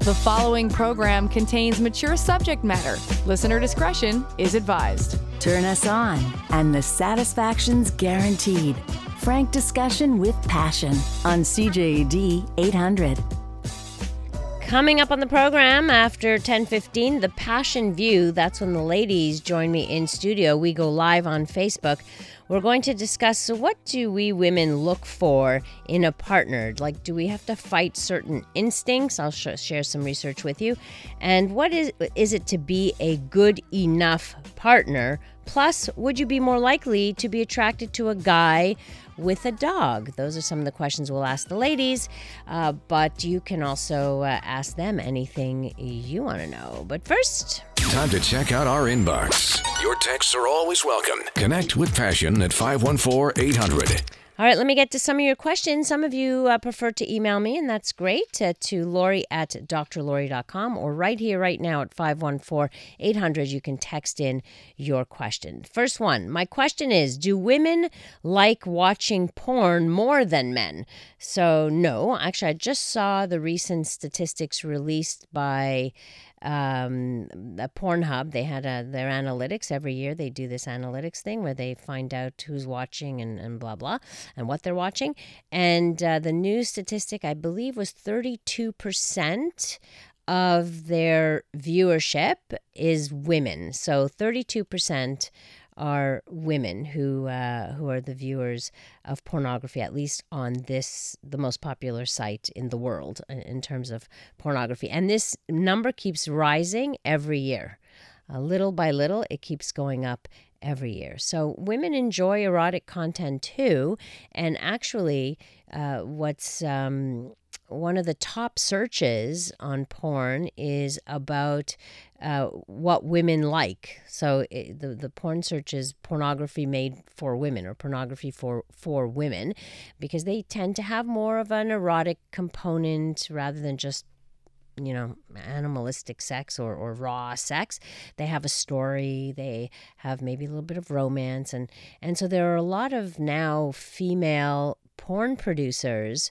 The following program contains mature subject matter. Listener discretion is advised. Turn us on, and the satisfaction's guaranteed. Frank discussion with passion on CJAD 800. Coming up on the program after 10:15, the Passion View. That's when the ladies join me in studio. We go live on Facebook. We're going to discuss so what do we women look for in a partner? Like, do we have to fight certain instincts? I'll sh- share some research with you. And what is is it to be a good enough partner? Plus, would you be more likely to be attracted to a guy with a dog? Those are some of the questions we'll ask the ladies, uh, but you can also uh, ask them anything you want to know. But first, Time to check out our inbox. Your texts are always welcome. Connect with Passion at 514 800. All right, let me get to some of your questions. Some of you uh, prefer to email me, and that's great, uh, to Lori at drlori.com or right here, right now at 514 800. You can text in your question. First one My question is Do women like watching porn more than men? So, no. Actually, I just saw the recent statistics released by um, Pornhub. They had a, their analytics every year. They do this analytics thing where they find out who's watching and, and blah, blah, and what they're watching. And uh, the new statistic, I believe, was 32% of their viewership is women. So 32% are women who uh, who are the viewers of pornography, at least on this the most popular site in the world in, terms of pornography. And this number keeps rising every year, uh, little by little. It keeps going up every year. So women enjoy erotic content too, and actually, uh, what's um, one of the top searches on porn is about uh, what women like. So it, the the porn search is pornography made for women or pornography for for women, because they tend to have more of an erotic component rather than just you know animalistic sex or, or raw sex they have a story they have maybe a little bit of romance and and so there are a lot of now female porn producers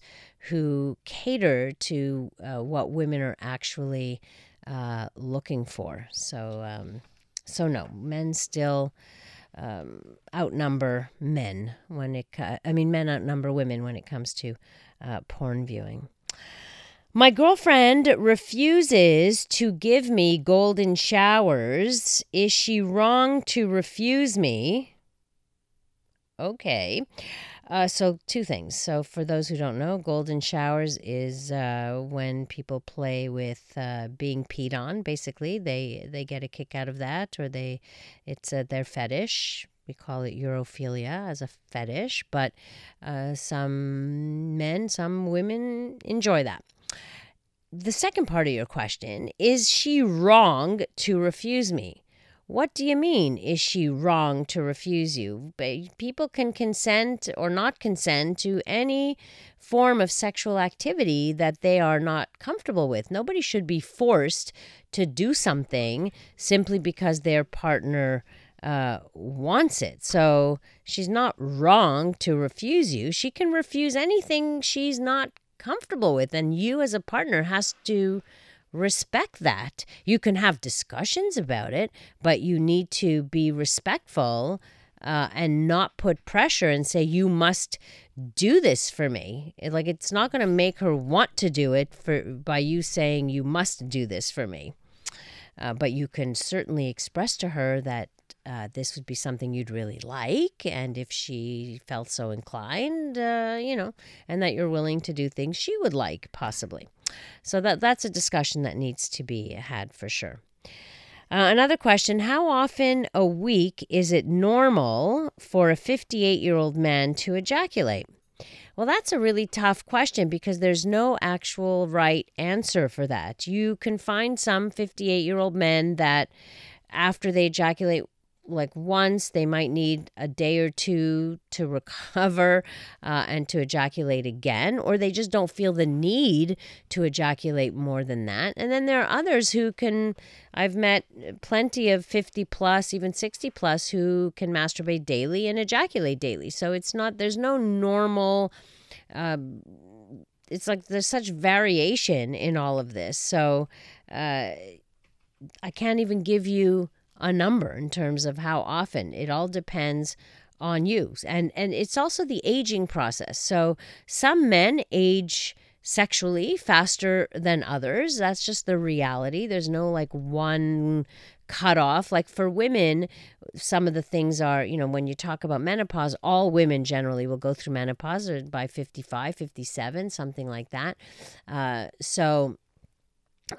who cater to uh, what women are actually uh, looking for. So, um, so no, men still um, outnumber men when it. I mean, men outnumber women when it comes to uh, porn viewing. My girlfriend refuses to give me golden showers. Is she wrong to refuse me? Okay. Uh, so two things. So for those who don't know, golden showers is uh, when people play with uh, being peed on. Basically, they they get a kick out of that, or they it's uh, their fetish. We call it urophilia as a fetish, but uh, some men, some women enjoy that. The second part of your question is she wrong to refuse me? What do you mean? Is she wrong to refuse you? People can consent or not consent to any form of sexual activity that they are not comfortable with. Nobody should be forced to do something simply because their partner uh, wants it. So she's not wrong to refuse you. She can refuse anything she's not comfortable with, and you as a partner has to respect that. You can have discussions about it, but you need to be respectful uh, and not put pressure and say, you must do this for me. Like, it's not going to make her want to do it for by you saying, you must do this for me. Uh, but you can certainly express to her that uh, this would be something you'd really like, and if she felt so inclined, uh, you know, and that you're willing to do things she would like, possibly. So that that's a discussion that needs to be had for sure. Uh, another question How often a week is it normal for a 58 year old man to ejaculate? Well, that's a really tough question because there's no actual right answer for that. You can find some 58 year old men that after they ejaculate like once they might need a day or two to recover uh, and to ejaculate again or they just don't feel the need to ejaculate more than that and then there are others who can i've met plenty of 50 plus even 60 plus who can masturbate daily and ejaculate daily so it's not there's no normal uh, it's like there's such variation in all of this. So uh, I can't even give you a number in terms of how often. It all depends on you. And and it's also the aging process. So some men age sexually faster than others. That's just the reality. There's no like one cut off. Like for women, some of the things are, you know, when you talk about menopause, all women generally will go through menopause by 55, 57, something like that. Uh, so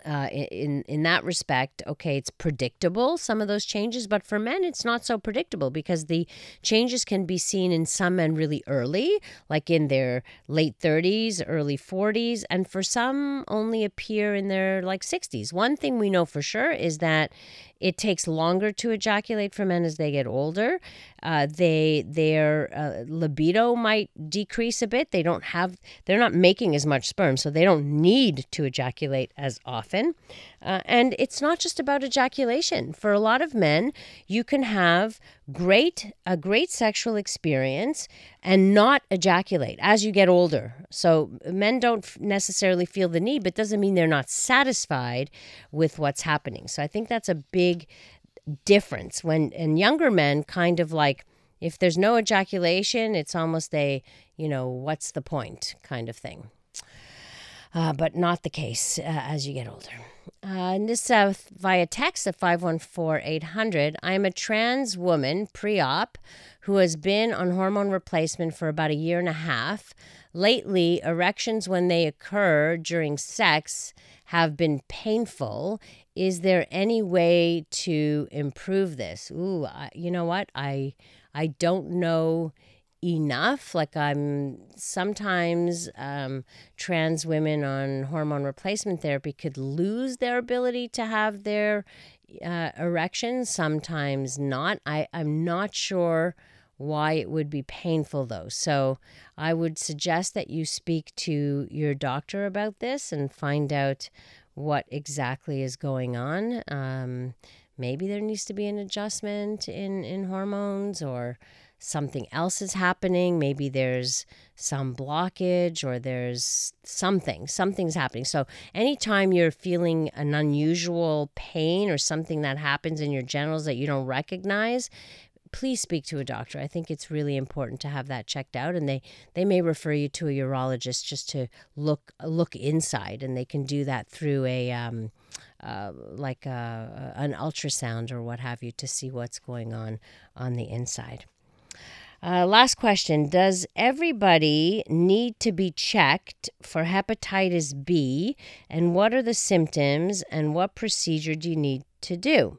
uh, in in that respect, okay, it's predictable some of those changes, but for men, it's not so predictable because the changes can be seen in some men really early, like in their late 30s, early 40s, and for some only appear in their like 60s. One thing we know for sure is that it takes longer to ejaculate for men as they get older. Uh, they their uh, libido might decrease a bit. They don't have they're not making as much sperm, so they don't need to ejaculate as often. Uh, and it's not just about ejaculation. For a lot of men, you can have great a great sexual experience and not ejaculate as you get older. So men don't necessarily feel the need, but doesn't mean they're not satisfied with what's happening. So I think that's a big difference when and younger men kind of like if there's no ejaculation, it's almost a, you know, what's the point kind of thing. Uh, but not the case uh, as you get older. Uh, this uh, via text at 514 800. I'm a trans woman pre op who has been on hormone replacement for about a year and a half. Lately, erections when they occur during sex have been painful. Is there any way to improve this? Ooh, I, you know what? I I don't know enough. Like I'm sometimes um, trans women on hormone replacement therapy could lose their ability to have their uh, erections. Sometimes not. I I'm not sure why it would be painful though. So I would suggest that you speak to your doctor about this and find out what exactly is going on. Um, maybe there needs to be an adjustment in in hormones or something else is happening. Maybe there's some blockage or there's something, something's happening. So, anytime you're feeling an unusual pain or something that happens in your genitals that you don't recognize, please speak to a doctor. I think it's really important to have that checked out, and they they may refer you to a urologist just to look look inside, and they can do that through a um, uh, like a, an ultrasound or what have you to see what's going on on the inside. Uh, last question Does everybody need to be checked for hepatitis B? And what are the symptoms and what procedure do you need to do?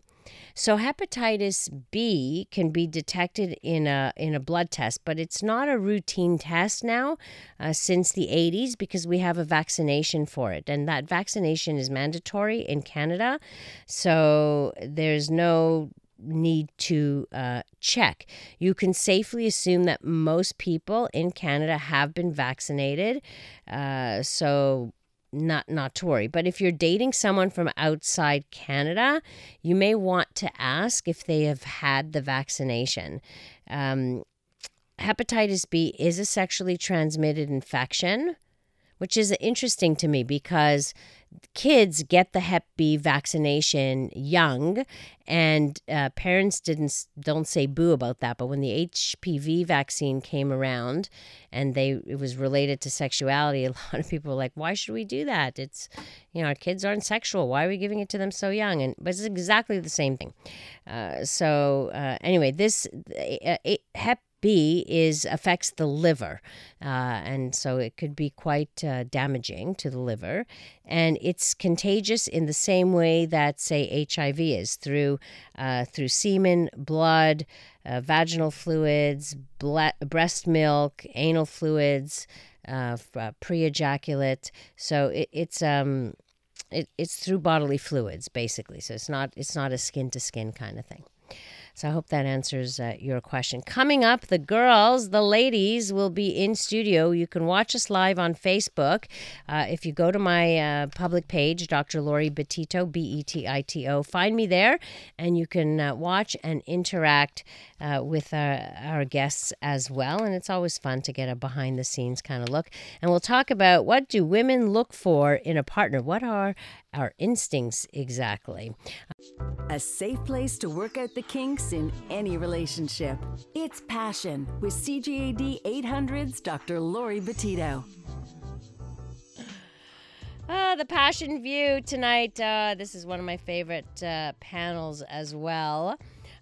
So hepatitis B can be detected in a in a blood test, but it's not a routine test now uh, since the 80s because we have a vaccination for it, and that vaccination is mandatory in Canada. So there's no need to uh, check. You can safely assume that most people in Canada have been vaccinated. Uh, so not not to worry but if you're dating someone from outside canada you may want to ask if they have had the vaccination um, hepatitis b is a sexually transmitted infection which is interesting to me because kids get the Hep B vaccination young, and uh, parents didn't don't say boo about that. But when the HPV vaccine came around, and they it was related to sexuality, a lot of people were like, "Why should we do that? It's you know our kids aren't sexual. Why are we giving it to them so young?" And but it's exactly the same thing. Uh, so uh, anyway, this uh, Hep B is affects the liver, uh, and so it could be quite uh, damaging to the liver. And it's contagious in the same way that, say, HIV is through uh, through semen, blood, uh, vaginal fluids, ble- breast milk, anal fluids, uh, uh, pre-ejaculate. So it, it's um, it, it's through bodily fluids basically. So it's not it's not a skin to skin kind of thing. So I hope that answers uh, your question. Coming up, the girls, the ladies, will be in studio. You can watch us live on Facebook. Uh, if you go to my uh, public page, Dr. Lori Betito, B E T I T O, find me there, and you can uh, watch and interact uh, with our, our guests as well. And it's always fun to get a behind the scenes kind of look. And we'll talk about what do women look for in a partner? What are our instincts exactly? A safe place to work out the kinks in any relationship. It's Passion with CJAD 800's Dr. Lori Betito. Ah, the Passion View tonight. Uh, this is one of my favorite uh, panels as well.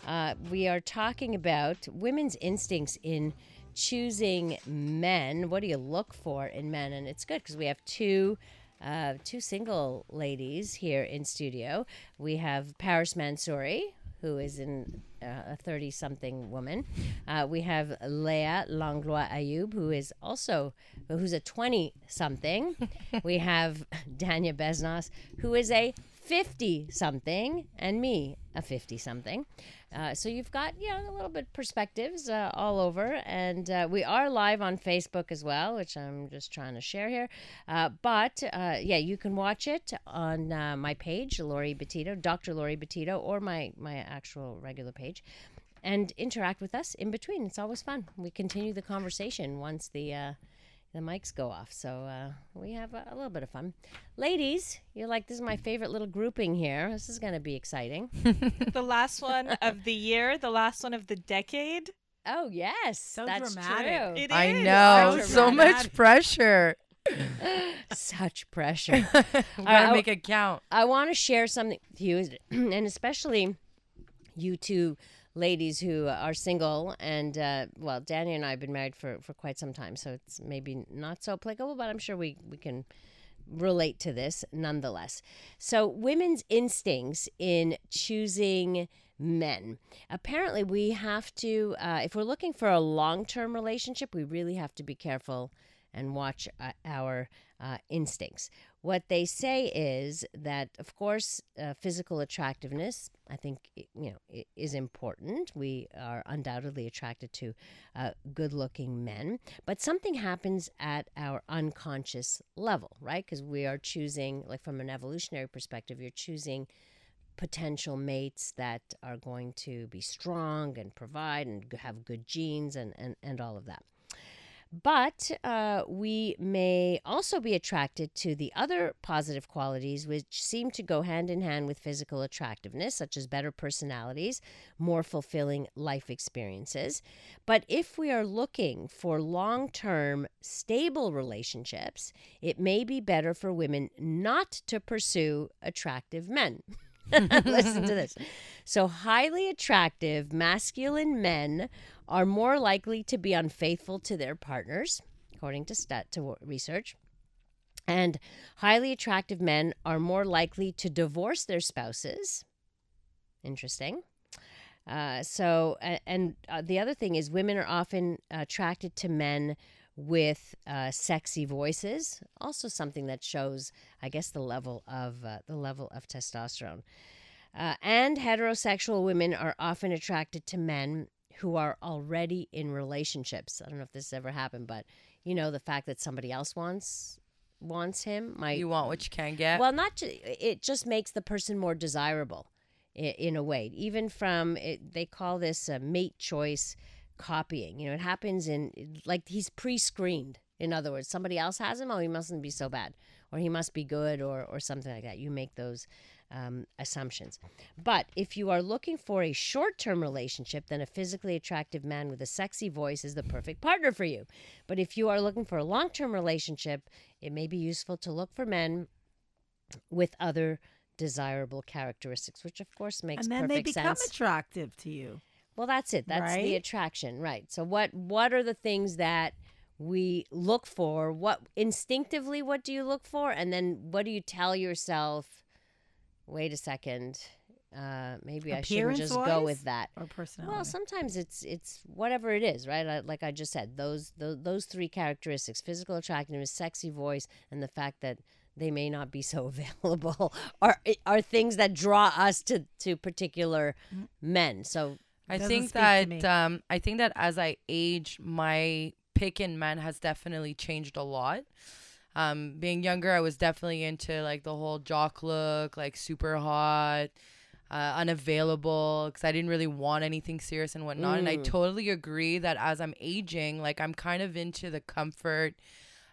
Uh, we are talking about women's instincts in choosing men. What do you look for in men? And it's good because we have two. Uh, two single ladies here in studio. We have Paris Mansouri, who is in, uh, a 30 something woman. Uh, we have Leah Langlois Ayoub, who is also who's a 20 something. we have Danya Besnos, who is a 50 something, and me, a 50 something. Uh, so you've got yeah a little bit perspectives uh, all over, and uh, we are live on Facebook as well, which I'm just trying to share here. Uh, but uh, yeah, you can watch it on my page, Lori Betito, Dr. Lori Betito, or my my actual regular page. And interact with us in between. It's always fun. We continue the conversation once the the mics go off. So uh, we have a, a, little bit of fun. Ladies, you're like, this is my favorite little grouping here. This is going to be exciting. the last one of the year, the last one of the decade. Oh, yes. So that's dramatic. true. It I is. know. So So much pressure. Such pressure. Gotta I- make it count. I want to share something with you, and especially you two ladies who are single. And uh, well, Danny and I have been married for, for quite some time, so it's maybe not so applicable, but I'm sure we, we can relate to this nonetheless. So, women's instincts in choosing men. Apparently, we have to, uh, if we're looking for a long term relationship, we really have to be careful and watch uh, our uh, instincts. What they say is that, of course, uh, physical attractiveness, I think, you know, is important. We are undoubtedly attracted to uh, good-looking men, but something happens at our unconscious level, right? Because we are choosing, like from an evolutionary perspective, you're choosing potential mates that are going to be strong and provide and have good genes and, and, and all of that. But uh, we may also be attracted to the other positive qualities which seem to go hand in hand with physical attractiveness, such as better personalities, more fulfilling life experiences. But if we are looking for long term, stable relationships, it may be better for women not to pursue attractive men. Listen to this. So, highly attractive masculine men are more likely to be unfaithful to their partners, according to stat to research. And highly attractive men are more likely to divorce their spouses. Interesting. Uh, so, a- and uh, the other thing is, women are often attracted to men with uh, sexy voices. Also, something that shows, I guess, the level of uh, the level of testosterone. Uh, and heterosexual women are often attracted to men who are already in relationships. I don't know if this has ever happened, but you know the fact that somebody else wants wants him might You want what you can get. well, not ju- it just makes the person more desirable in, in a way. Even from it, they call this uh, mate choice copying. You know, it happens in like he's pre-screened. In other words, somebody else has him. Oh, he mustn't be so bad, or he must be good, or or something like that. You make those um, assumptions. But if you are looking for a short-term relationship, then a physically attractive man with a sexy voice is the perfect partner for you. But if you are looking for a long-term relationship, it may be useful to look for men with other desirable characteristics, which of course makes sense. and then perfect they become sense. attractive to you. well, that's it. That's the attraction, right? So what what are the things that we look for? What instinctively what do you look for? And then what do you tell yourself? Wait a second. Uh, maybe I shouldn't just go with that. Or personality. Well, sometimes it's it's whatever it is, right? I, like I just said, those, those those three characteristics: physical attractiveness, sexy voice, and the fact that they may not be so available are are things that draw us to to particular men. So I think that um, I think that as I age, my pick in men has definitely changed a lot. Um, being younger, I was definitely into like the whole jock look, like super hot, uh, unavailable, because I didn't really want anything serious and whatnot. And I totally agree that as I'm aging, like I'm kind of into the comfort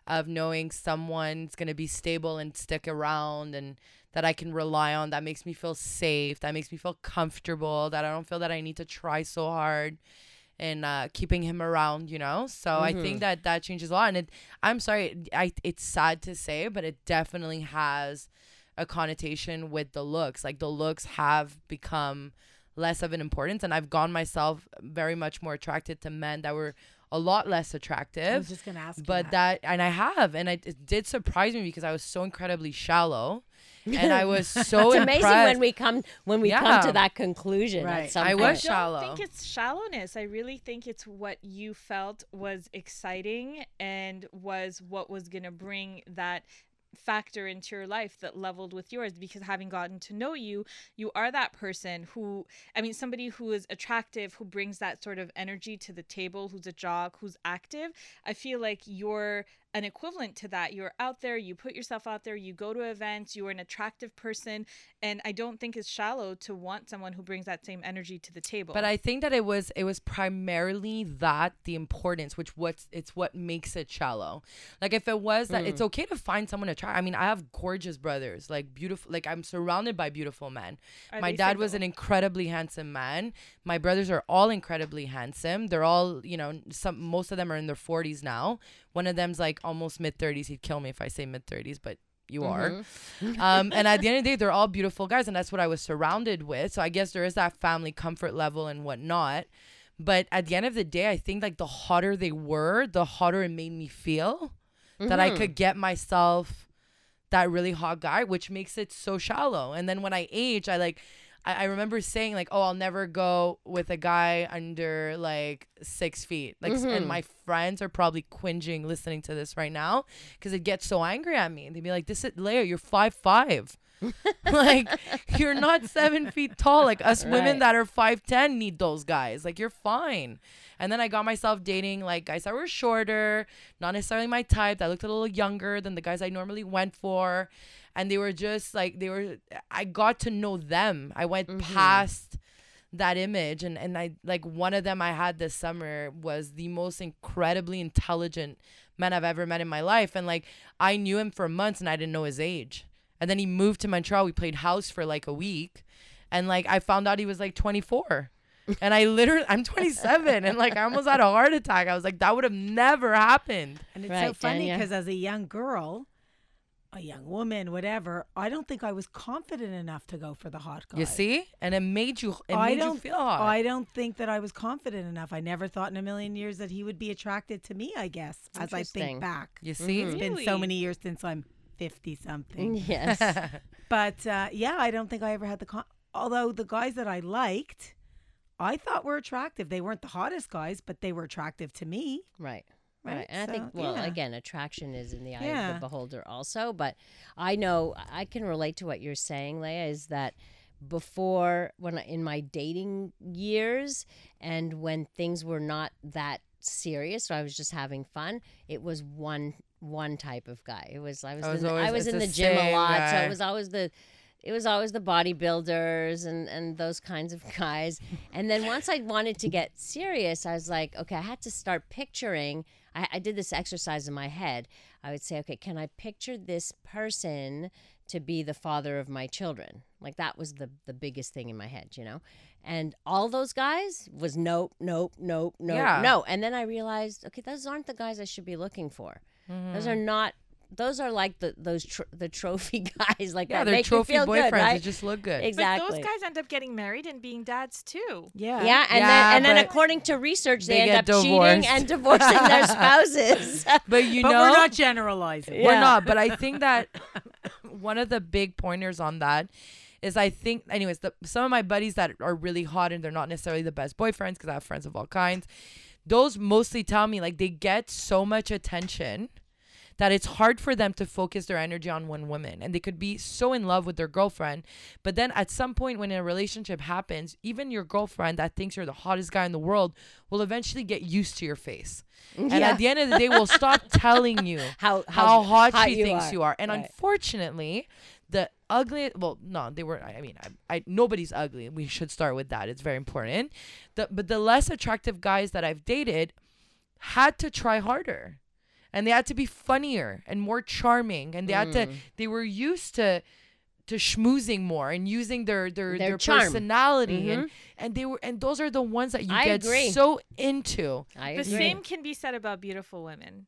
of knowing someone's gonna be stable and stick around and that I can rely on that makes me feel safe, that makes me feel comfortable, that I don't feel that I need to try so hard and uh, keeping him around, you know. So I think that that changes a lot. And it, I'm sorry, I it's sad to say, but it definitely has a connotation with the looks. Like the looks have become less of an importance, and I've gone myself very much more attracted to men that were a lot less attractive I was just gonna ask. you but that. and I have, and I, it did surprise me because I was so incredibly shallow, and I was so It's amazing when we come when we come to that conclusion. Right. At some I point. was I don't shallow. think it's shallowness. I really think it's what you felt was exciting and was what was going to bring that factor into your life that leveled with yours because having gotten to know you you are that person who i mean somebody who is attractive who brings that sort of energy to the table who's a jock who's active. I feel like you're an equivalent to that you're out there you put yourself out there you go to events you're an attractive person and i don't think it's shallow to want someone who brings that same energy to the table But I think that it was it was primarily that the importance, which what's it's what makes it shallow. Like if it was that Mm. it's okay to find someone attractive. I mean, I have gorgeous brothers, like beautiful. Like I'm surrounded by beautiful men. Are My dad was an incredibly handsome man. My brothers are all incredibly handsome. They're all you know some most of them are in their 40s now. One of them's like almost mid 30s. He'd kill me if I say mid 30s, but you are. um, and at the end of the day, they're all beautiful guys, and that's what I was surrounded with. So I guess there is that family comfort level and whatnot. But at the end of the day, I think like the hotter they were, the hotter it made me feel that I could get myself that really hot guy, which makes it so shallow. And then when I age, I like. I I remember saying like, "Oh, I'll never go with a guy under like six feet." Like, and mm-hmm. my friends are probably quinging listening to this right now because it gets so angry at me. They'd be like, "This is Leia, you're five five. like you're not seven feet tall. Like us women that are five ten need those guys. Like you're fine." And then I got myself dating like guys that were shorter, not necessarily my type, that looked a little younger than the guys I normally went for. And they were just like they were I got to know them. I went mm-hmm. past that image and and I like one of them I had this summer was the most incredibly intelligent man I've ever met in my life and like I knew him for months and I didn't know his age. And then he moved to Montreal. We played house for like a week and like I found out he was like 24. and I literally I'm 27 and like I almost had a heart attack. I was like that would have never happened. And it's so funny because as a young girl, a young woman, whatever, I don't think I was confident enough to go for the hot guy. You see? And it made you it I made don't you feel hot. I don't think that I was confident enough. I never thought in a million years that he would be attracted to me, I guess, as I think back. you see? It's been so many years since I'm 50 something. Yes. But uh, yeah, I don't think I ever had the con- although the guys that I liked, I thought were attractive. They weren't the hottest guys, but they were attractive to me. Right. Right, Right. And I think, well, yeah. again, attraction is in the eye of the beholder also. But I know I can relate to what you're saying, Leah, is that before, when I, in my dating years and when things were not that serious, so I was just having fun, it was one one type of guy. It was, I was, I was in, the- I was in the the gym a lot. So it was always the, it was always the bodybuilders and and those kinds of guys. And then once I wanted to get serious, I was like, okay, I had to start picturing. I, I did this exercise in my head. I would say, okay, can I picture this person to be the father of my children? Like that was the the biggest thing in my head, you know. And all those guys was nope, nope, nope, nope, Yeah. no. And then I realized, okay, those aren't the guys I should be looking for. Those mm-hmm. are not. Those are like the those tr- the trophy guys, like Yeah, that they're trophy feel boyfriends. good, right? They just look good. Exactly. But those guys end up getting married and being dads too. Yeah. Yeah, and Yeah, then and then according to research, they, they end get up cheating and divorcing their spouses. But you But know we're not generalizing. Yeah. We're not, but I think that one of the big pointers on that is I think, anyways, the, some of my buddies that are really hot and they're not necessarily the best boyfriends because I have friends of all kinds. Those mostly tell me like they get so much attention that it's hard for them to focus their energy on one woman and they could be so in love with their girlfriend. But then at some point when a relationship happens even your girlfriend that thinks you're the hottest guy in the world will eventually get used to your face. And Yeah. at the end of the day will stop telling you How- how, how hot, hot she you thinks are. you are. And Right. unfortunately the ugly well no they were i I mean I, I nobody's ugly. We should start with that. It's very important. The, but the less attractive guys that i've dated had to try harder and they had to be funnier and more charming and they had to Mm. they were used to to schmoozing more and using their their Their their, charm. personality and and they were and those are the ones that you I get agree. so into I The agree. same can be said about beautiful women.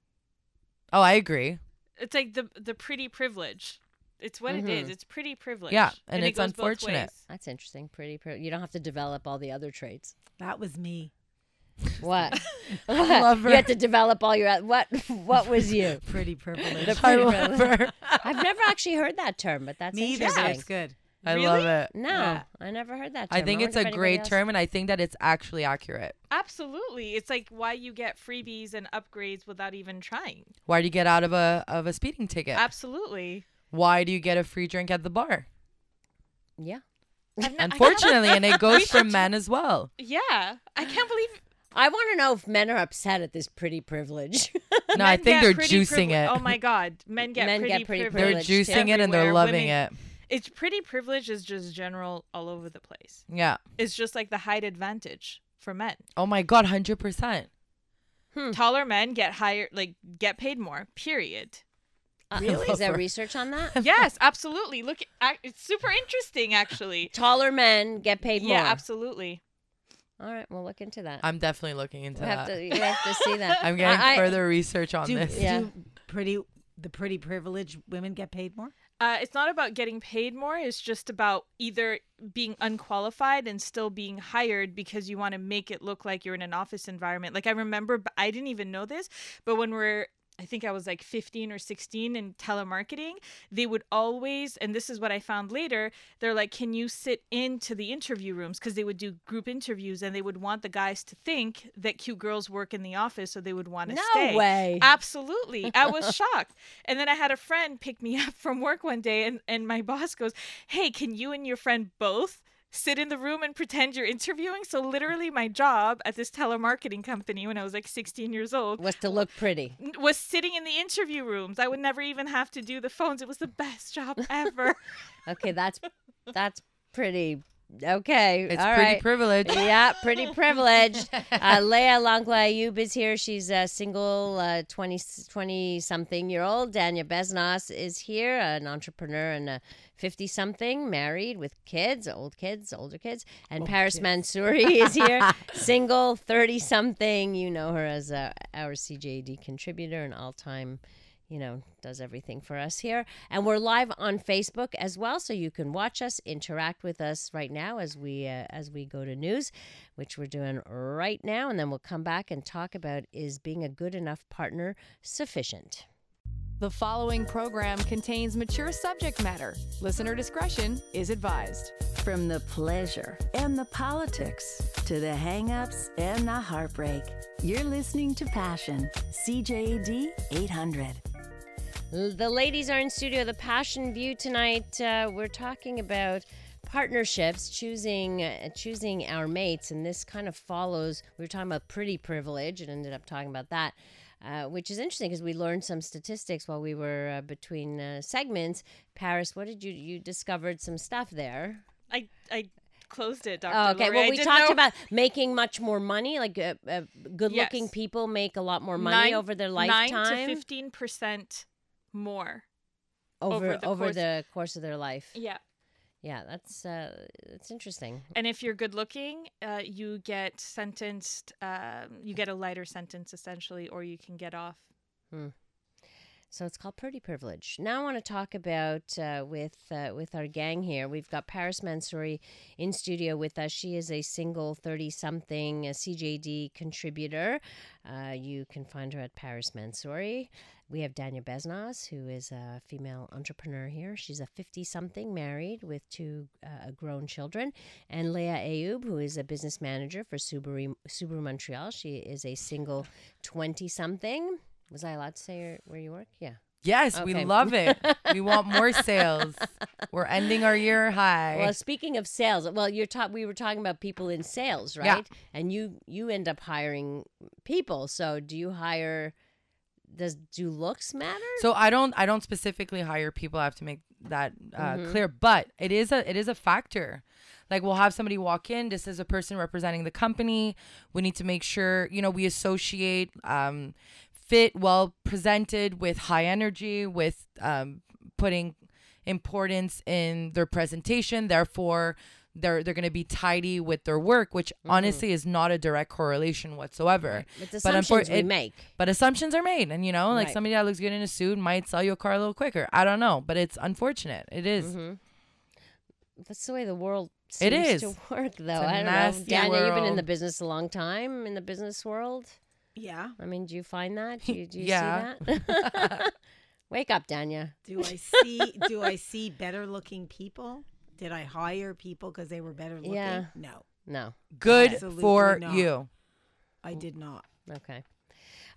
oh i agree It's like the the pretty privilege. It's what it is. Mhm. It's pretty privilege. Yeah, and it it's goes both unfortunate. That's interesting. Pretty, pretty. You don't have to develop all the other traits. That was me. What? love You had to develop all your. What? What was you? Pretty privileged. The i pretty love privilege. her I've never actually heard that term, but that's me either. interesting. but It's good. i Really? love it No, Yeah. I never heard that. Term. I think it's a great else- term, and I think that it's actually accurate. Absolutely. It's like why you get freebies and upgrades without even trying. Why do you get out of a of a speeding ticket? Absolutely. Why do you get a free drink at the bar? Yeah. I've n- I- Unfortunately, and it goes for men as well. yeah. I can't believe I want to know if men are upset at this pretty privilege. No, I think they're juicing privile- it. Oh my god. Men get Men pretty get pretty they're privilege juicing it and they're loving Women- it. It's pretty privilege is just general all over the place. Yeah. It's just like the height advantage for men. Oh my god, hundred percent. Hmm. Taller men get higher like get paid more. Period. Uh, really? Is there research on that? yes, absolutely. Look, it's super interesting actually. Taller men get paid more. Yeah, absolutely. All right, we'll look into that. I'm definitely looking into we have that. to. You have to see that. I'm getting I- I- further research on Do, this. Yeah. do pretty the pretty privileged women get paid more? Uh, it's not about getting paid more. It's just about either being unqualified and still being hired because you want to make it look like you're in an office environment. Like I remember, I didn't even know this, but when we're I think I was like 15 or 16 in telemarketing, they would always, and this is what I found later, they're like, can you sit into the interview rooms? Because they would do group interviews and they would want the guys to think that cute girls work in the office, so they would want to No stay. way. Absolutely. I was shocked. And then I had a friend pick me up from work one day, and, and my boss goes, Hey, can you and your friend both sit in the room and pretend you're interviewing? So, literally, my job at this telemarketing company when I was like 16 years old was to look pretty. was sitting in the interview rooms. I would never even have to do the phones. It was the best job ever. Okay, that's that's pretty. Okay, It's all pretty right. privileged. Yeah, pretty privileged. Uh, Leah Langlois Ayoub is here. She's a single, uh, 20, 20 something year old. Dania Besnas is here, an entrepreneur and a 50 something, married with kids, old kids, older kids. And Paris Mansouri is here, single, 30 something. You know her as uh, our CJAD contributor, and all time you know, does everything for us here. And we're live on Facebook as well, so you can watch us, interact with us right now as we uh, as we go to news, which we're doing right now, and then we'll come back and talk about is being a good enough partner sufficient. The following program contains mature subject matter. Listener discretion is advised. From the pleasure and the politics to the hang-ups and the heartbreak, you're listening to Passion, CJAD 800. The ladies are in studio. The Passion View tonight. Uh, we're talking about partnerships, choosing uh, choosing our mates, and this kind of follows. We were talking about pretty privilege, and ended up talking about that. Uh, which is interesting because we learned some statistics while we were uh, between uh, segments. Paris, what did you you discovered some stuff there? I, I closed it, Dr. Oh, okay, well we talked know- about making much more money. Like uh, uh, good-looking Yes. people make a lot more money Nine- over their lifetime. Nine lifetime, to 15% more. over over the over course- the course of their life. Yeah. Yeah, that's uh, that's interesting. And if you're good looking, uh, you get sentenced, um, you get a lighter sentence essentially, or you can get off. Hmm. So it's called Pretty Privilege. Now I want to talk about uh, with uh, with our gang here. We've got Paris Mansouri in studio with us. She is a single thirty something CJAD contributor. Uh, you can find her at Paris Mansouri. We have Dania Besnas, who is a female entrepreneur here. She's a 50 something married with two uh, grown children. And Leah Ayoub, who is a business manager for Subaru, Subaru Montreal. She is a single 20 something Was I allowed to say where you work? Yeah. Yes, we love it. we want more sales. We're ending our year high. Well, speaking of sales, well, you're ta- we were talking about people in sales, right? Yeah. And you you end up hiring people. So do you hire? Does do looks matter? So I don't I don't specifically hire people. I have to make that uh, Mm-hmm. clear. But it is a it is a factor. Like we'll have somebody walk in. This is a person representing the company. We need to make sure you know we associate um, fit, well presented, with high energy, with um, putting importance in their presentation. Therefore. They're, they're going to be tidy with their work, which honestly is not a direct correlation whatsoever. It's But unfor- assumptions we it- make. But assumptions are made, and you know, like Right. somebody that looks good in a suit might sell you a car a little quicker. I don't know, but it's unfortunate. It is. Mm-hmm. That's the way the world It seems to is. work, though. a I don't know. nasty Daniel, you've been in the business a long time in the business world. Yeah. I mean, do you find that? Do you, do you Yeah. see that? Wake up, Dania. Do I see? do I see better looking people? Did I hire people because they were better looking? Yeah. No, No. Good Absolutely for not. you. I did not. Okay.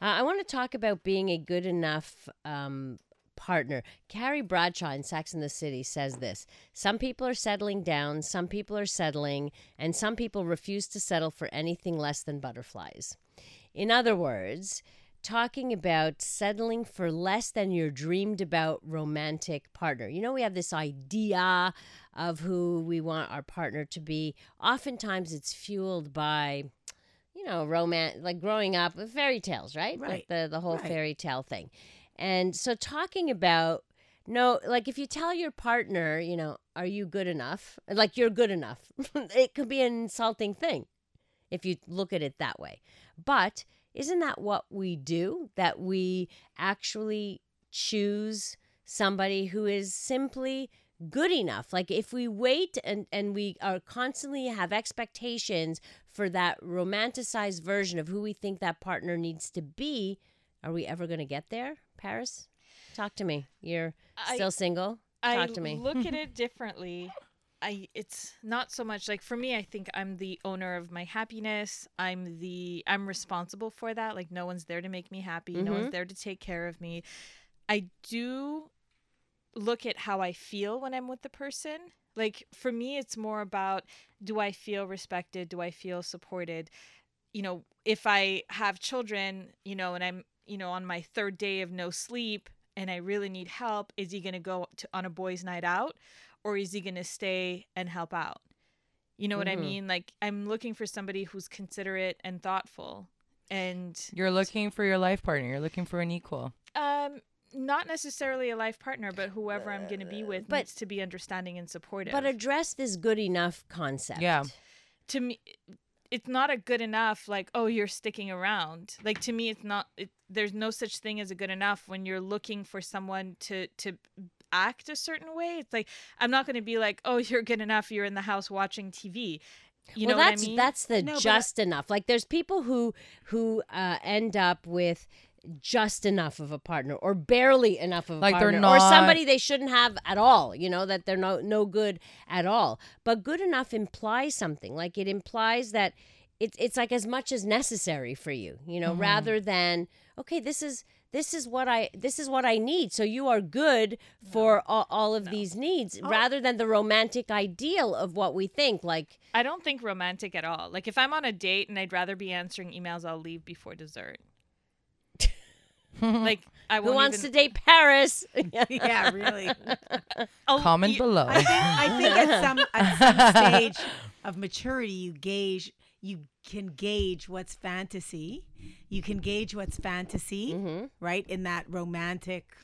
Uh, I want to talk about being a good enough um, partner. Carrie Bradshaw in Sex and the City says this Some people are settling down, some people are settling, and some people refuse to settle for anything less than butterflies. In other words, talking about settling for less than your dreamed about romantic partner. You know, we have this idea of who we want our partner to be. Oftentimes, it's fueled by you know, romance, like growing up with fairy tales, right? Like Right. the, the whole Right. fairy tale thing. And so talking about, no, like if you tell your partner, you know, are you good enough? Like you're good enough. it could be an insulting thing if you look at it that way. But isn't that what we do? That we actually choose somebody who is simply good enough. Like if we wait and, and we are constantly have expectations for that romanticized version of who we think that partner needs to be, are we ever going to get there? Paris, talk to me. You're I- still single. I Talk to me. look at it differently. I it's not so much like for me I think I'm the owner of my happiness. I'm the I'm responsible for that. Like no one's there to make me happy. No Mm-hmm. one's there to take care of me. I do look at how I feel when I'm with the person. Like for me it's more about do I feel respected? Do I feel supported? You know, if I have children, you know, and I'm, you know, on my third day of no sleep and I really need help, is he going to go to, on a boys' night out or is he going to stay and help out? You know what I Mhm. mean? Like I'm looking for somebody who's considerate and thoughtful. And You're looking for your life partner. You're looking for an equal. um not necessarily a life partner, but whoever I'm going to be with but- needs to be understanding and supportive. But address this good enough concept. Yeah. to me it's not a good enough like oh you're sticking around like to me it's not it, there's no such thing as a good enough when you're looking for someone to to act a certain way it's like i'm not going to be like oh you're good enough you're in the house watching tv you well, know that's what i mean that's the No, but just enough. Like there's people who who uh, end up with just enough of a partner or barely enough of a Like they're partner or somebody they shouldn't have at all you know that they're no no good at all but good enough implies something like it implies that it's it's like as much as necessary for you you know Mm-hmm. rather than okay this is this is what I this is what I need. So you are good for all, all of these needs, Oh. rather than the romantic ideal of what we think. Like i don't think romantic at all like if i'm on a date and i'd rather be answering emails i'll leave before dessert like i who won't wants even, to date Paris? yeah, really. I'll- oh, Comment you- below. I think, I think at some at some stage of maturity, you gauge you can gauge what's fantasy. You can gauge what's fantasy, Mm-hmm. right, in that romantic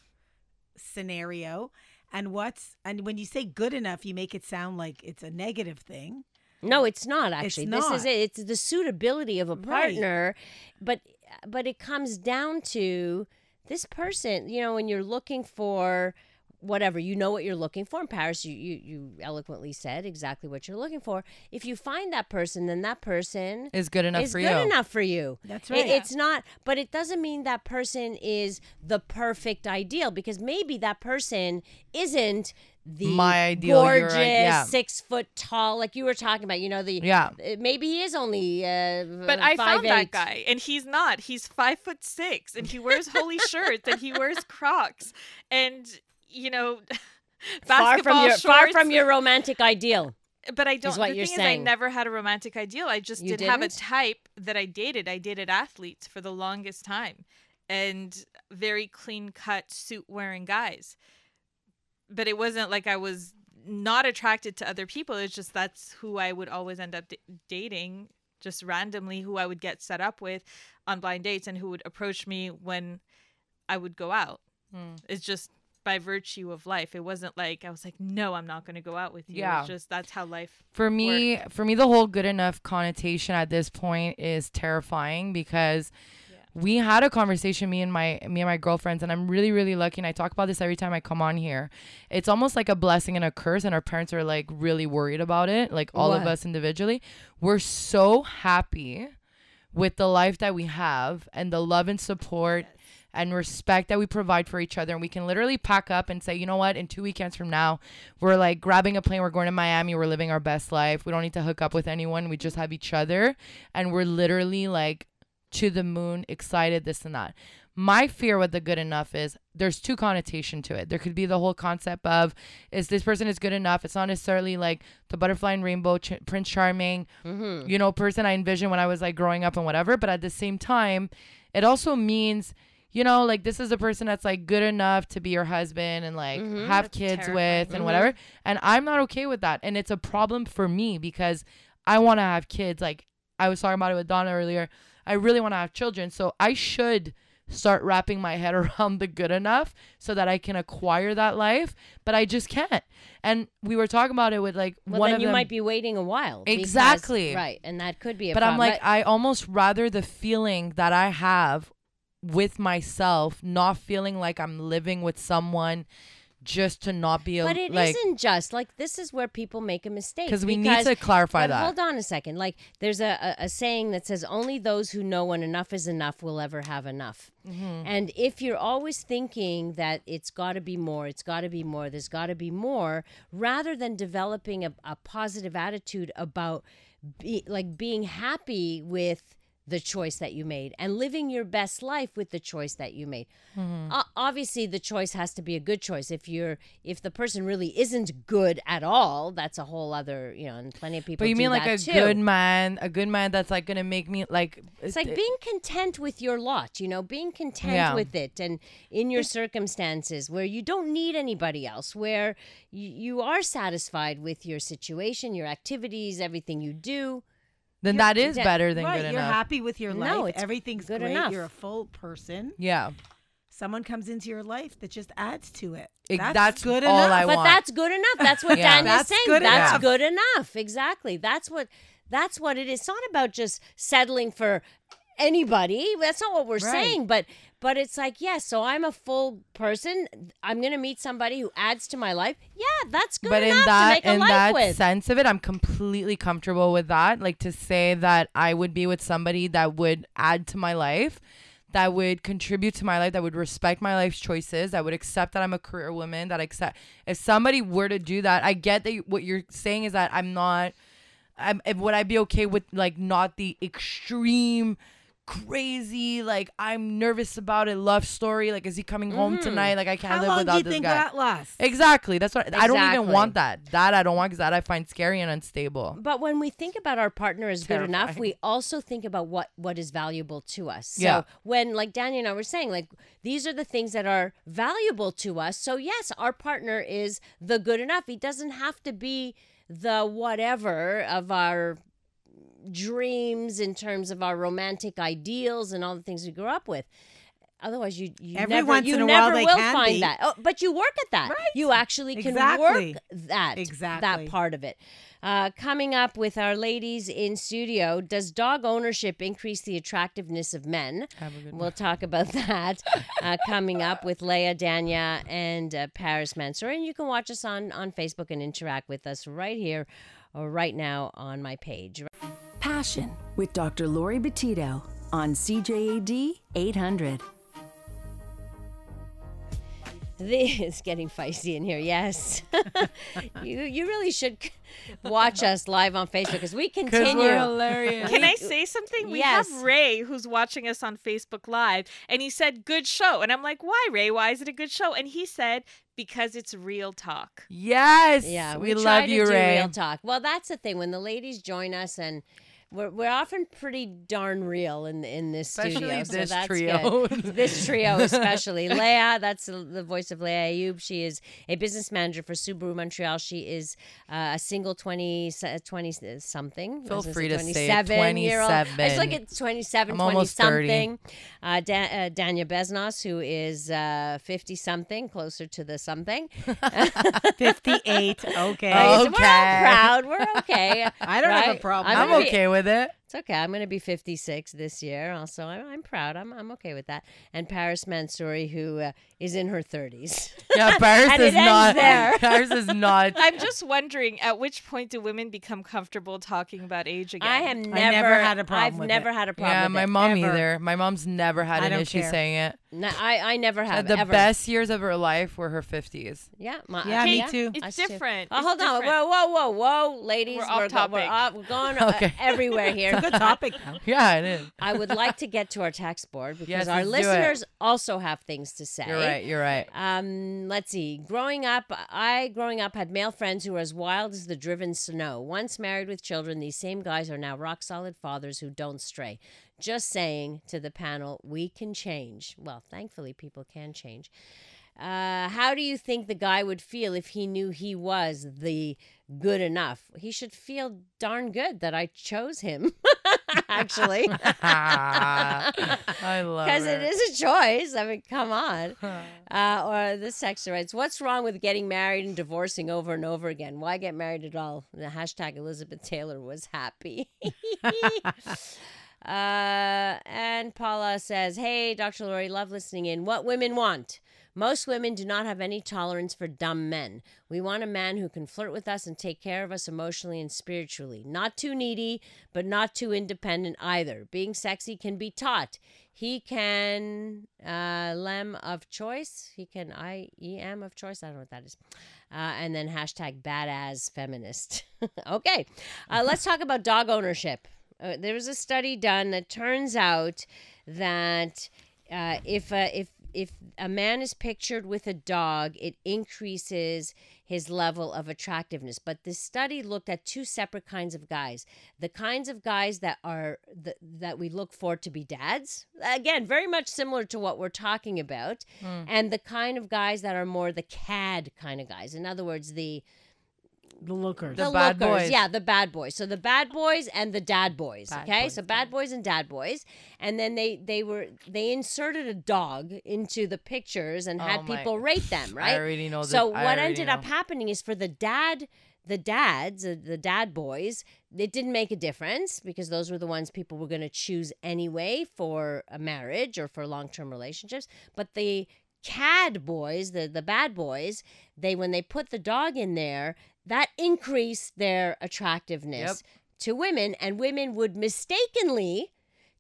scenario, and what's and when you say good enough, you make it sound like it's a negative thing. No, it's not actually. This is it. It's the suitability of a Right. partner, but but it comes down to this person. You know, when you're looking for whatever you know what you're looking for in paris you, you you eloquently said exactly what you're looking for if you find that person then that person Is good enough is for good you. enough for you That's It- right. it's not but it doesn't mean that person is the perfect ideal because maybe that person isn't the My ideal, gorgeous right, yeah. six foot tall like you were talking about you know the Yeah. uh, maybe he is only uh But I five, found that guy, and he's not. He's five foot six, and he wears holy shirts, and he wears Crocs, and you know, far from basketball your far from your romantic ideal But I don't. what the you're thing saying. is, I never had a romantic ideal. I just You did have a type that I dated. I dated athletes for the longest time, and very clean cut suit wearing guys. But it wasn't like I was not attracted to other people. It's just that's who I would always end up d- dating, just randomly, who I would get set up with on blind dates, and who would approach me when I would go out. Hmm. It's just by virtue of life. It wasn't like I was like, no, I'm not going to go out with you. Yeah. It's just that's how life. For me, for me, the whole good enough connotation at this point is terrifying because we had a conversation, me and my me and my girlfriends, and I'm really, really lucky. And I talk about this every time I come on here. It's almost like a blessing and a curse, and our parents are like really worried about it. Like all of us individually, we're so happy with the life that we have and the love and support and respect that we provide for each other. And we can literally pack up and say, you know what, in two weekends from now, we're like grabbing a plane, we're going to Miami, we're living our best life. We don't need to hook up with anyone. We just have each other. And we're literally like to the moon, excited, this and that. My fear with the good enough is there's two connotation to it. There could be the whole concept of is this person is good enough. It's not necessarily like the butterfly and rainbow ch- Prince Charming, mm-hmm. you know, person I envisioned when I was like growing up and whatever. But at the same time, it also means you know, like this is a person that's like good enough to be your husband and like mm-hmm. have kids terrifying. with and mm-hmm. whatever. And I'm not okay with that. And it's a problem for me because I want to have kids. Like I was talking about it with Donna earlier. I really want to have children. So I should start wrapping my head around the good enough so that I can acquire that life, but I just can't. And we were talking about it with like well one then of you them. might be waiting a while because- Exactly. right and that could be a but I'm problem. like, I almost rather the feeling that I have with myself, not feeling like I'm living with someone just to not be a But it like not just like this is where people make a mistake because we need to clarify that. Hold on a second. Like there's a, a, a saying that says only those who know when enough is enough will ever have enough. Mm-hmm. And if you're always thinking that it's got to be more, it's got to be more, there's got to be more, rather than developing a, a positive attitude about be, like being happy with the choice that you made and living your best life with the choice that you made. Mm-hmm. O- obviously, the choice has to be a good choice. If you're if the person really isn't good at all, that's a whole other you know. And plenty of people. But you mean like a too. good man, a good man that's like gonna make me like It's like being content with your lot, you know, being content Yeah. with it and in your circumstances where you don't need anybody else, where you, you are satisfied with your situation, your activities, everything you do. Then that is yeah, better than right, good you're enough. happy with your No, life. it's Everything's good great. enough. You're a full person. Yeah, Someone comes into your life that just adds to it. Ex- That's, that's good all enough. I but want. that's good enough. That's what Yeah. Daniel's That's saying. good that's enough. good enough. Exactly. That's what that's what it is. It's not about just settling for anybody. That's not what we're Right. saying. But but it's like, yes, so I'm a full person. I'm gonna meet somebody who adds to my life. Yeah, that's good but in enough to that make a in that with. sense of it, I'm completely comfortable with that. Like to say that I would be with somebody that would add to my life, that would contribute to my life, that would respect my life's choices, that would accept that I'm a career woman, that accept if somebody were to do that, I get that you- what you're saying is that I'm not. I'm, would I be okay with like not the extreme crazy like I'm nervous about it love story like is he coming home mm-hmm. tonight like I can't How live long without do you this think guy that lasts? Exactly. That's what I don't even want that. That I don't want because that I find scary and unstable. But when we think about our partner as good enough, we also think about what what is valuable to us. So Yeah. when like Danny and I were saying, like these are the things that are valuable to us. So yes, our partner is the good enough. He doesn't have to be the whatever of our dreams in terms of our romantic ideals and all the things we grew up with. Otherwise, you you Every never once you in a while never they will can find be. that. Oh, but you work at that. Right. You actually can Exactly. work that Exactly. that part of it. Uh, coming up with our ladies in studio, does dog ownership increase the attractiveness of men? Have a good We'll talk about that uh, coming up with Leah, Danya, and uh, Paris Mansour. And you can watch us on, on Facebook and interact with us right here or right now on my page. Passion with Dr. Lori Betito on CJAD 800. This is getting feisty in here. Yes, you you really should watch us live on Facebook because we continue. we're hilarious. Can I say something? We Yes. have Ray who's watching us on Facebook Live, and he said, "Good show." And I'm like, "Why, Ray? Why is it a good show?" And he said, "Because it's real talk." yes. Yeah, we, try love to you, do Ray. Real talk. Well, that's the thing when the ladies join us and. We're, we're often pretty darn real in in this studio. Especially so this that's trio. good. this trio, especially Leah. That's the voice of Leah Ayoub. She is a business manager for Subaru Montreal. She is uh, a single 20, se- 20 something. Feel free to say it, 27 year old. I just 27. like it's 27, I'm 20 something. Uh, da- uh, Danya Besnos, who is uh, 50 something, closer to the something. 58. Okay. okay. We're all proud. We're okay. I don't have a problem. I'm I'm okay with edhe It's okay. I'm going to be 56 this year. Also, I'm, I'm proud. I'm, I'm okay with that. And Paris Mansouri, who uh, is in her 30s. Yeah, Paris is not. there. Paris is not. I'm just wondering, at which point do women become comfortable talking about age again? I have never, I never had a problem I've with never it. had a problem. Yeah, with my it, mom ever. either. My mom's never had I an issue care. saying it. No, I, I never Uh, have. the ever. best years of her life were her 50s. Yeah, my, Yeah, me yeah, too. It's us too. different. Oh, It's hold on. different. Whoa, whoa, whoa, whoa, ladies. We're off go- topic. We're, off, we're going uh, Okay. everywhere here. Good topic, though. Yeah, it is. I would like to get to our tax board because Yes, our let's do it. listeners also have things to say. You're right. You're right. Um, let's see. Growing up, I growing up had male friends who were as wild as the driven snow. Once married with children, these same guys are now rock solid fathers who don't stray. Just saying to the panel, we can change. Well, thankfully, people can change. Uh, how do you think the guy would feel if he knew he was the good enough? He should feel darn good that I chose him. Actually, I love because it. is a choice. I mean, come on. Uh, or this texter writes, "What's wrong with getting married and divorcing over and over again? Why get married at all?" The hashtag Elizabeth Taylor was happy. uh, and Paula says, "Hey, Dr. Lori, love listening in. What women want." Most women do not have any tolerance for dumb men. We want a man who can flirt with us and take care of us emotionally and spiritually. Not too needy, but not too independent either. Being sexy can be taught. He can uh, lem of choice. He can I E M of choice. I don't know what that is. Uh, and then hashtag badass feminist. okay, uh, let's talk about dog ownership. Uh, there was a study done that turns out that uh, if uh, if if a man is pictured with a dog, it increases his level of attractiveness. But this study looked at two separate kinds of guys: the kinds of guys that are the, that we look for to be dads. Again, very much similar to what we're talking about, hmm. and the kind of guys that are more the cad kind of guys. In other words, the The lookers. The bad lookers. boys. Yeah, the bad boys. So the bad boys and the dad boys. Bad okay, boys, so bad boys and dad boys, and then they they were they inserted a dog into the pictures and had Oh my- people rate them. Right. I already know. So I what ended know. up happening is for the dad, the dads, uh, the dad boys, it didn't make a difference because those were the ones people were going to choose anyway for a marriage or for long-term relationships. But the cad boys, the the bad boys, they when they put the dog in there, that increased their attractiveness to women, and women would mistakenly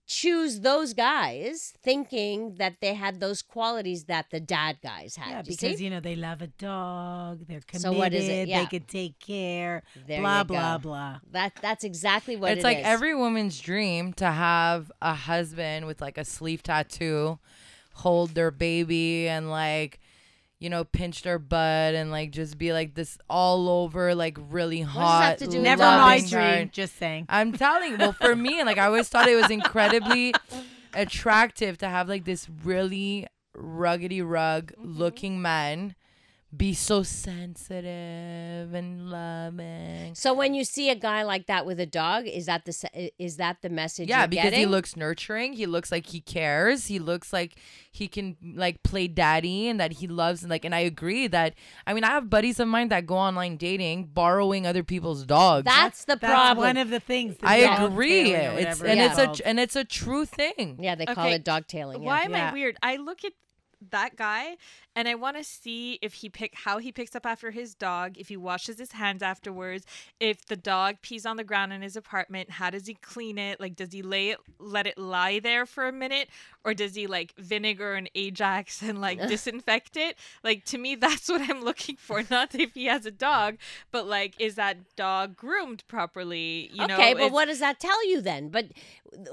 choose those guys thinking that they had those qualities that the dad guys had. Yeah, You because see? you know they love a dog. They're committed. So what is it? Yeah. They could take care. There blah blah blah. That that's exactly what it's it like is. every woman's dream to have a husband with like a sleeve tattoo, hold their baby and like, you know, pinch their butt and like just be like this all over, like really hot. have to do Never my dream. her. Just saying. I'm telling you, well, for me, like I always thought it was incredibly attractive to have like this really ruggedy rug mm-hmm. looking man be so sensitive and loving. So when you see a guy like that with a dog, is that the is that the message? Yeah, you're because he looks nurturing. He looks like he cares. He looks like he can like play daddy and that he loves and like and I agree that I mean I have buddies of mine that go online dating borrowing other people's dogs. That's the That's problem. one of the things. the I agree. It's and Yeah. it's a and it's a true thing. yeah, they call Okay, it dog tailing. Why am Yeah. I weird? I look at that guy and I want to see if he pick how he picks up after his dog, if he washes his hands afterwards, if the dog pees on the ground in his apartment, how does he clean it? Like does he lay it let it lie there for a minute or does he like vinegar and Ajax and like disinfect it? Like to me that's what I'm looking for, not if he has a dog, but like is that dog groomed properly? You know, okay, but what does that tell you then? But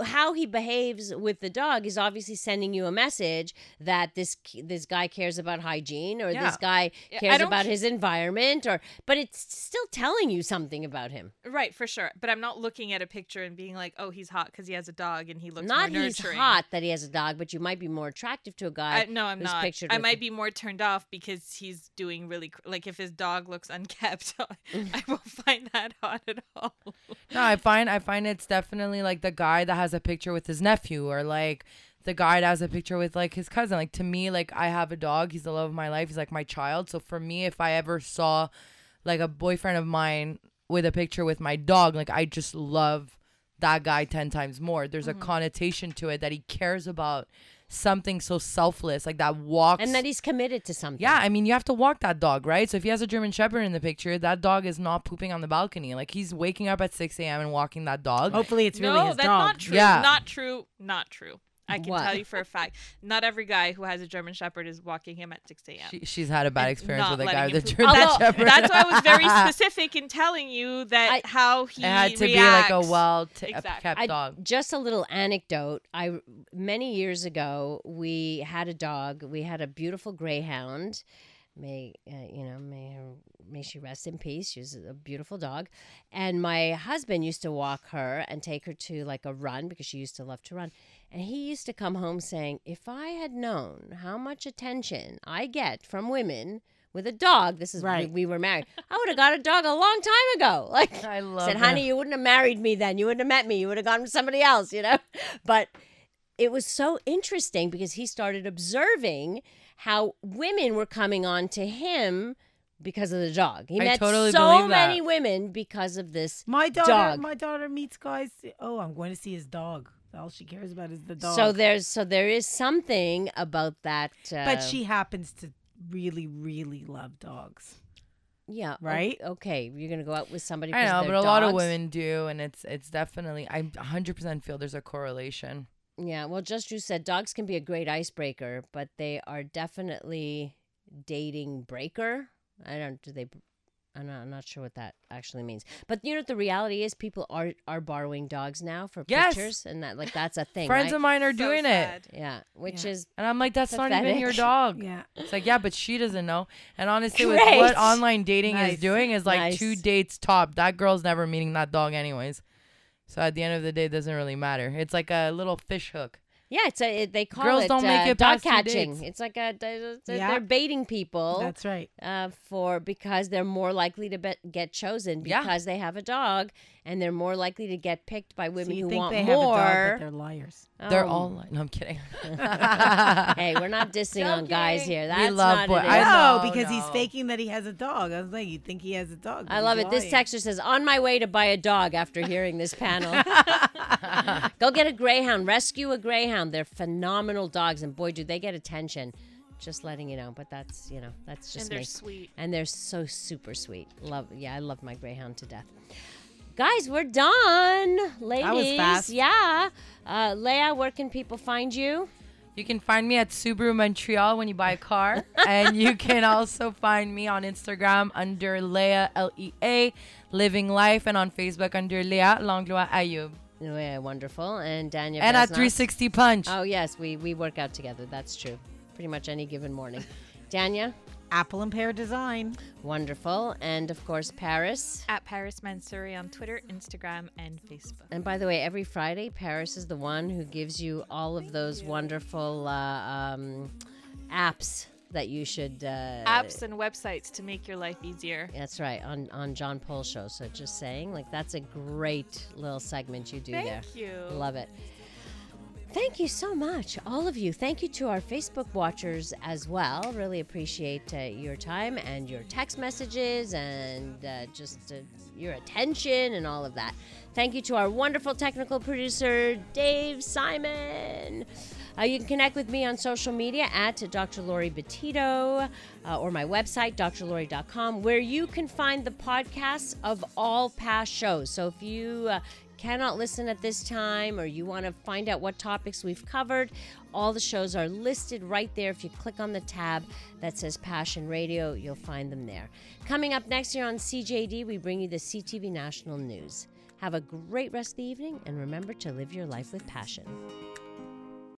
how he behaves with the dog is obviously sending you a message that this this guy cares about hygiene or Yeah. this guy cares about his environment or but it's still telling you something about him. Right, for sure. But I'm not looking at a picture and being like, "Oh, he's hot because he has a dog and he looks Not more he's hot that he has a dog, but you might be more attractive to a guy. I, no, I'm who's not. pictured I with- might be more turned off because he's doing really cr- like if his dog looks unkept, I won't find that hot at all. No, I find I find it's definitely like the guy that has a picture with his nephew or like the guy that has a picture with like his cousin. Like to me, like I have a dog. He's the love of my life. He's like my child. So for me, if I ever saw like a boyfriend of mine with a picture with my dog, like I just love that guy 10 times more. There's a mm-hmm. connotation to it that he cares about something so selfless, like that walks and that he's committed to something. yeah, I mean, you have to walk that dog, right? So if he has a German Shepherd in the picture, that dog is not pooping on the balcony. Like he's waking up at 6 a.m. and walking that dog. Hopefully, it's really no, his that's dog. not true. Yeah. Not true. Not true. I can What? tell you for a fact, not every guy who has a German Shepherd is walking him at 6 a.m. She, she's had a bad experience with a guy letting with a German poop. Although- Shepherd. That's why I was very specific in telling you that I- how he it had to reacts. be like a well t- a Exactly. kept I, dog. just a little anecdote. I many years ago we had a dog. We had a beautiful greyhound. May uh, you know? May her, may she rest in peace. She was a beautiful dog, and my husband used to walk her and take her to like a run because she used to love to run. And he used to come home saying, "If I had known how much attention I get from women." With a dog, this is Right. we, we were married. I would have got a dog a long time ago. Like I love said, it. honey, you wouldn't have married me then. You wouldn't have met me. You would have gone to somebody else, you know? But it was so interesting because he started observing how women were coming on to him because of the dog. He I met totally so many women because of this My daughter, dog. my daughter meets guys. Oh, I'm going to see his dog. All she cares about is the dog. So there's so there is something about that. Uh, but she happens to really, really love dogs. yeah, o- right? Okay, you're gonna go out with somebody. I 'cause know, they're but a lot of women do, and it's it's definitely I 100% feel there's a correlation. Yeah, well, just you said dogs can be a great icebreaker, but they are definitely dating breaker. I don't. Do they? I'm not, I'm not sure what that actually means. But you know what the reality is? People are are borrowing dogs now for Yes. pictures, and that like that's a thing. Friends right? of mine are So doing sad. it, yeah, which Yeah. is and I'm like, that's not even your dog. Yeah. It's like, yeah, but she doesn't know. And honestly, with what online dating Nice. is doing is like Nice. two dates top. That girl's never meeting that dog anyways. So at the end of the day, it doesn't really matter. It's like a little fish hook. Yeah. It's a it, they call Girls it don't make uh, it dog catching. It's like a they're, Yeah. they're baiting people. That's right. uh, for because they're more likely to bet, get chosen Yeah. because they have a dog, and they're more likely to get picked by So women you who think want they more. have a dog, but they're liars. They're Oh, all like, no, I'm kidding. hey, we're not dissing on guys Joking. here. We love not boy- it. I know know, because he's faking that he has a dog. I was like, you think he has a dog? I love he's it. This lying. texter says, "On my way to buy a dog after hearing this panel. Go get a greyhound. Rescue a greyhound. They're phenomenal dogs, and boy, do they get attention." Just letting you know, but that's you know that's just and they're me. sweet. and they're so super sweet. Love, yeah, I love my greyhound to death. Guys, we're done. Ladies, was fast. yeah. Uh, Leah, where can people find you? You can find me at Subaru Montreal when you buy a car. and you can also find me on Instagram under Leah, L E A, Living Life, and on Facebook under Leah Langlois Ayoub. Yeah, wonderful. And Daniel. And at 360 Punch. Oh yes, we we work out together. That's true. Pretty much any given morning. Dania, Apple and Pear Design. wonderful, and of course Paris. At Paris Mansouri on Twitter, Instagram, and Facebook. And by the way, every Friday, Paris is the one who gives you all of those wonderful uh, um, apps that you should. Uh, Apps and websites to make your life easier. That's right on on John Paul show. So just saying, like that's a great little segment you do there. Thank you. Love it. Thank you so much, all of you. Thank you to our Facebook watchers as well. Really appreciate uh, your time and your text messages and uh, just uh, your attention and all of that. Thank you to our wonderful technical producer, Dave Simon. Uh, you can connect with me on social media at Dr. Lori Betito uh, or my website, drlori.com, where you can find the podcasts of all past shows. So if you uh, cannot listen at this time or you want to find out what topics we've covered, all the shows are listed right there. If you click on the tab that says Passion Radio, you'll find them there. Coming up next year on CJAD, we bring you the CTV National News. Have a great rest of the evening and remember to live your life with passion.